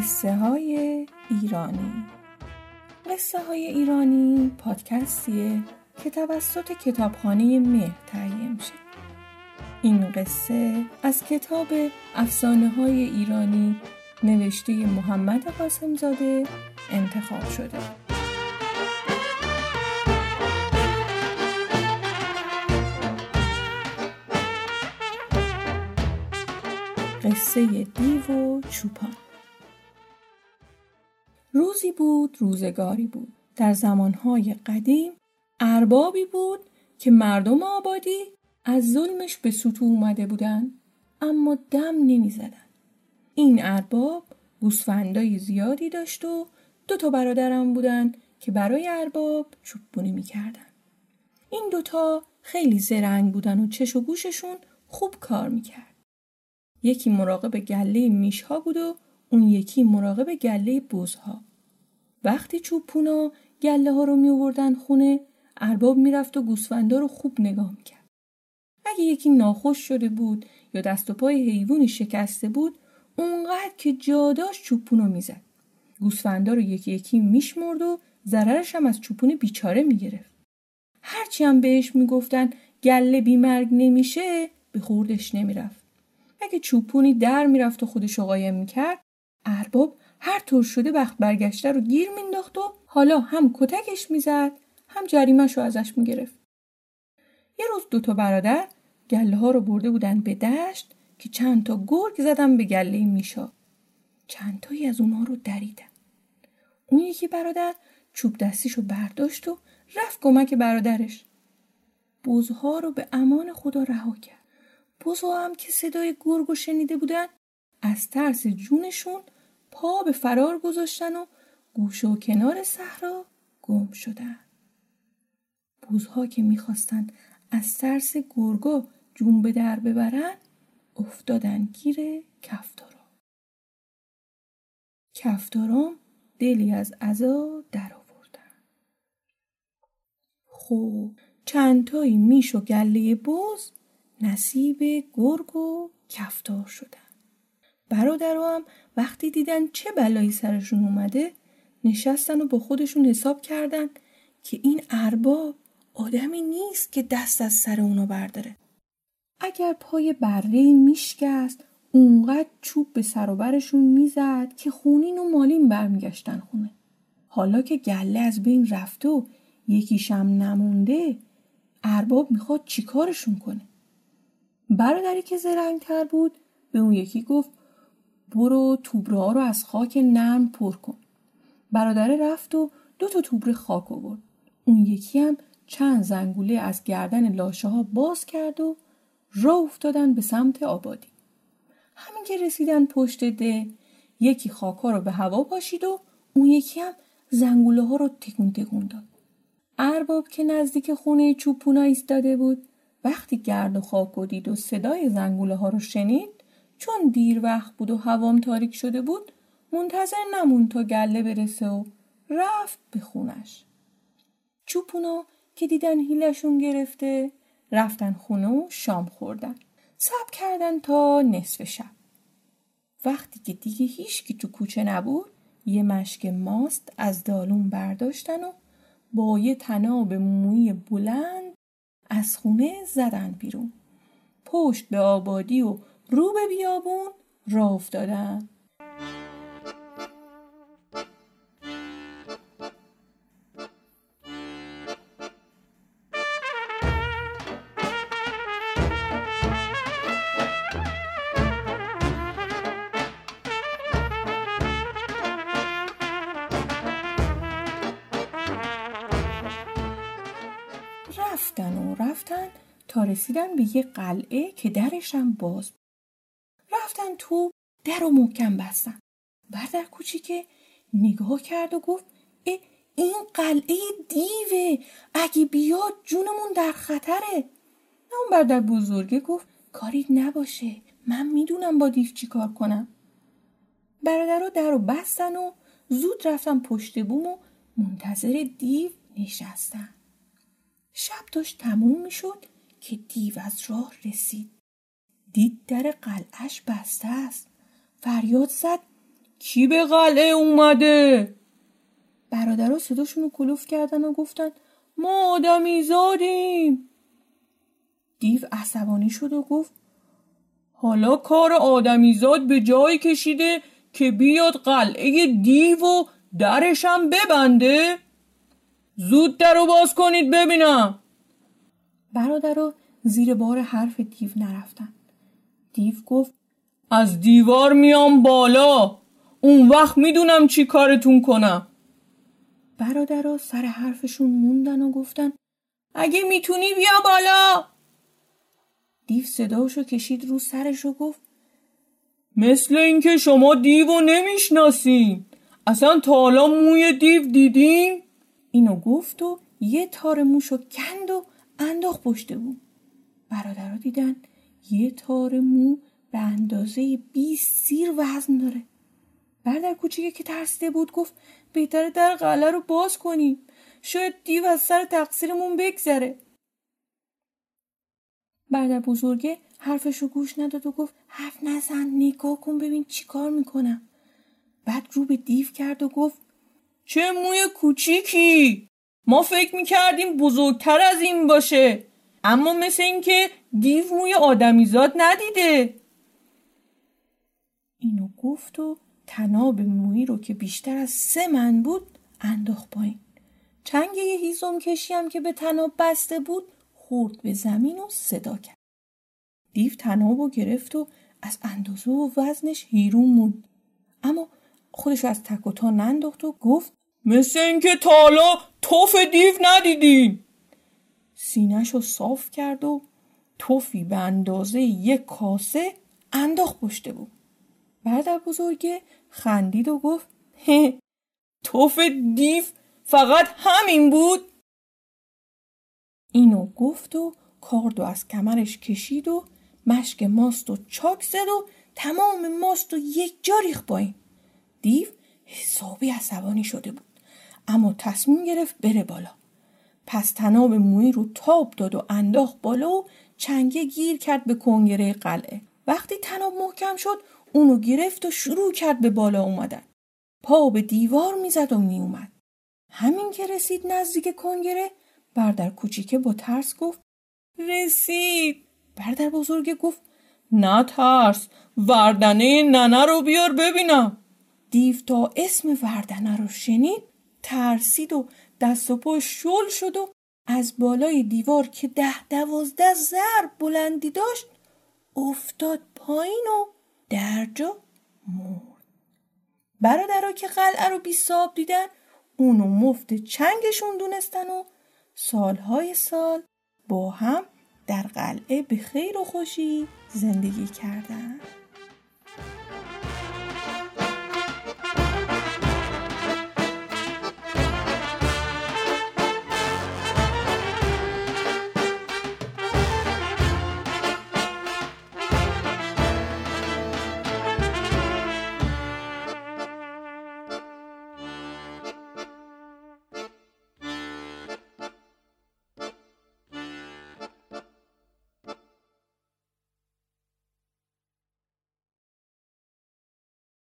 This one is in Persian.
قصه های ایرانی. قصه های ایرانی پادکستیه که توسط کتابخانه مهر تهیه میشه. این قصه از کتاب افسانه های ایرانی نوشته محمد قاسمزاده انتخاب شده. قصه دیو و چوپان. روزی بود روزگاری بود در زمانهای قدیم اربابی بود که مردم آبادی از ظلمش به سطو اومده بودن اما دم نمی زدن. این ارباب گوسفندای زیادی داشت و دو تا برادرم بودن که برای ارباب چوبونی می‌کردن. این دوتا خیلی زرنگ بودن و چش و گوششون خوب کار می‌کرد. یکی مراقب گله میشها بود و اون یکی مراقب گله بزها. وقتی چوبونا گله ها رو می خونه ارباب می‌رفت و گوسفندا رو خوب نگاه می‌کرد. اگه یکی ناخوش شده بود یا دست و پای حیوانی شکسته بود اونقدر که جاداش چوپونو می‌زد. گوسفندا رو یکی یکی میشمرد و ضررش هم از چوپون بیچاره می‌گرفت. هرچی هم بهش می‌گفتن گله بیمرگ نمیشه به خوردش نمی‌رفت. اگه چوپونی در می‌رفت و خودش رو قایم می‌کرد ارباب هر طور شده وقت برگشته رو گیر مینداخت و حالا هم کتکش می‌زد هم جریمش رو ازش می‌گرفت. یه روز دوتا برادر گله ها رو برده بودن به دشت که چند تا گرگ زدن به گله میشا. چند تایی از اونها رو دریدن. اون یکی برادر چوب دستیش رو برداشت و رفت کمک برادرش. بزها رو به امان خدا رها کرد. بزها هم که صدای گرگ شنیده بودن از ترس جونشون پا به فرار گذاشتن و گوشه و کنار صحرا گم شدن. بوزها که می‌خواستن از ترس گرگا جون به در ببرن افتادن گیر کفتارا. کفتارام دلی از عذا در آوردن خب چندتایی میش و گله بز نصیب گرگ و کفتار شدن. برادرو هم وقتی دیدن چه بلایی سرشون اومده نشستن و با خودشون حساب کردن که این ارباب آدمی نیست که دست از سر اونو برداره. اگر پای بره میشکست اونقدر چوب به سر و برشون می‌زد که خونین و مالین برمیگشتن خونه. حالا که گله از بین رفته و یکیشم نمونده ارباب می‌خواد چیکارشون کنه؟ برادری که زرنگتر بود به اون یکی گفت برو توبره رو از خاک نرم پر کن. برادره رفت و دو تا توبره خاک آورد. اون یکی هم چند زنگوله از گردن لاشه ها باز کرد و راه افتادن به سمت آبادی. همین که رسیدن پشت ده یکی خاکا رو به هوا پاشید و اون یکی هم زنگوله ها رو تکون تکون داد. ارباب که نزدیک خونه چوپونا ایستاده بود وقتی گرد و خاک و دید و صدای زنگوله ها رو شنید چون دیر وقت بود و هوام تاریک شده بود منتظر نمون تا گله برسه و رفت به خونش. چوپونا که دیدن هیلشون گرفته رفتن خونه و شام خوردن. سب کردن تا نصف شب. وقتی که دیگه هیچکی تو کوچه نبود یه مشک ماست از دالون برداشتن و با یه تناب موی بلند از خونه زدن بیرون. پشت به آبادی و رو به بیابون راه افتادن. رفتن و رفتن تا رسیدن به یه قلعه که درشم باز رفتن تو در و محکم بستن. بردر کوچیکه نگاه کرد و گفت اه این قلعه دیوه. اگه بیاد جونمون در خطره. اون بردر بزرگه گفت کاری نباشه. من می‌دونم با دیو چی کار کنم. برادر رو در و بستن و زود رفتن پشت بوم و منتظر دیو نشستن. شب داشت تموم می‌شد که دیو از راه رسید. دید در قلعش بسته است. فریاد زد کی به قلعه اومده؟ برادرها صداشون رو کلوف کردن و گفتن ما آدمی زادیم دیو عصبانی شد و گفت حالا کار آدمیزاد به جایی کشیده که بیاد قلعه دیو و درشم ببنده؟ زود در رو باز کنید ببینم. برادرها زیر بار حرف دیو نرفتن. دیو گفت از دیوار میام بالا. اون وقت می‌دونم چی کارتون کنم. برادرها سر حرفشون موندن و گفتن اگه می‌تونی بیا بالا. دیو صداشو کشید رو سرش و گفت مثل اینکه شما دیو نمی‌شناسین. اصلا تا حالا موی دیو دیدین؟ اینو گفت و یه تار موشو کند و انداخت پشت بود برادرها دیدن یه تار مو به اندازه 20 سیر وزن داره. برادر کوچیکی که ترسیده بود گفت بهتره در قلعه رو باز کنیم. شاید دیو از سر تقصیرمون بگذره. برادر بزرگه حرفش رو گوش نداد و گفت حرف نزن نگاه کن ببین چی کار می‌کنم. بعد رو به دیو کرد و گفت چه موی کوچیکی! ما فکر می‌کردیم بزرگتر از این باشه. اما مثل اینکه دیو موی آدمیزاد ندیده. اینو گفت و تناب مویی رو که بیشتر از سه من بود انداخت پایین. چنگ یه هیزم کشی هم که به تناب بسته بود خورد به زمین و صدا کرد. دیو تناب و گرفت و از اندازه و وزنش هیرون موند. اما خودش از تک و تا ننداخت و گفت مثل اینکه تالا توف دیو ندیدین. سینش رو صاف کرد و توفی به اندازه یک کاسه انداخت پشته بود بعد بزرگه خندید و گفت توف دیو فقط همین بود. اینو گفت و کاردو از کمرش کشید و مشک ماست و چاک زد و تمام ماست و یک جا ریخت پایین. دیو حسابی عصبانی شده بود اما تصمیم گرفت بره بالا. پس تناب موی رو تاب داد و انداخت بالا و چنگه گیر کرد به کنگره قلعه. وقتی تناب محکم شد اونو گرفت و شروع کرد به بالا اومدن. پا به دیوار می‌زد و میومد همین که رسید نزدیک کنگره بردر کوچیکه با ترس گفت رسید. بردر بزرگه گفت نه ترس وردنه ننه رو بیار ببینم. دیو تا اسم وردنه رو شنید ترسید و دست و پا شل شد و از بالای دیوار که ده دوازده ضرب بلندی داشت افتاد پایین و درجا مرد. برادرها که قلعه رو بی صاب دیدن اونو مفت چنگشون دونستن و سالهای سال با هم در قلعه به خیر و خوشی زندگی کردن.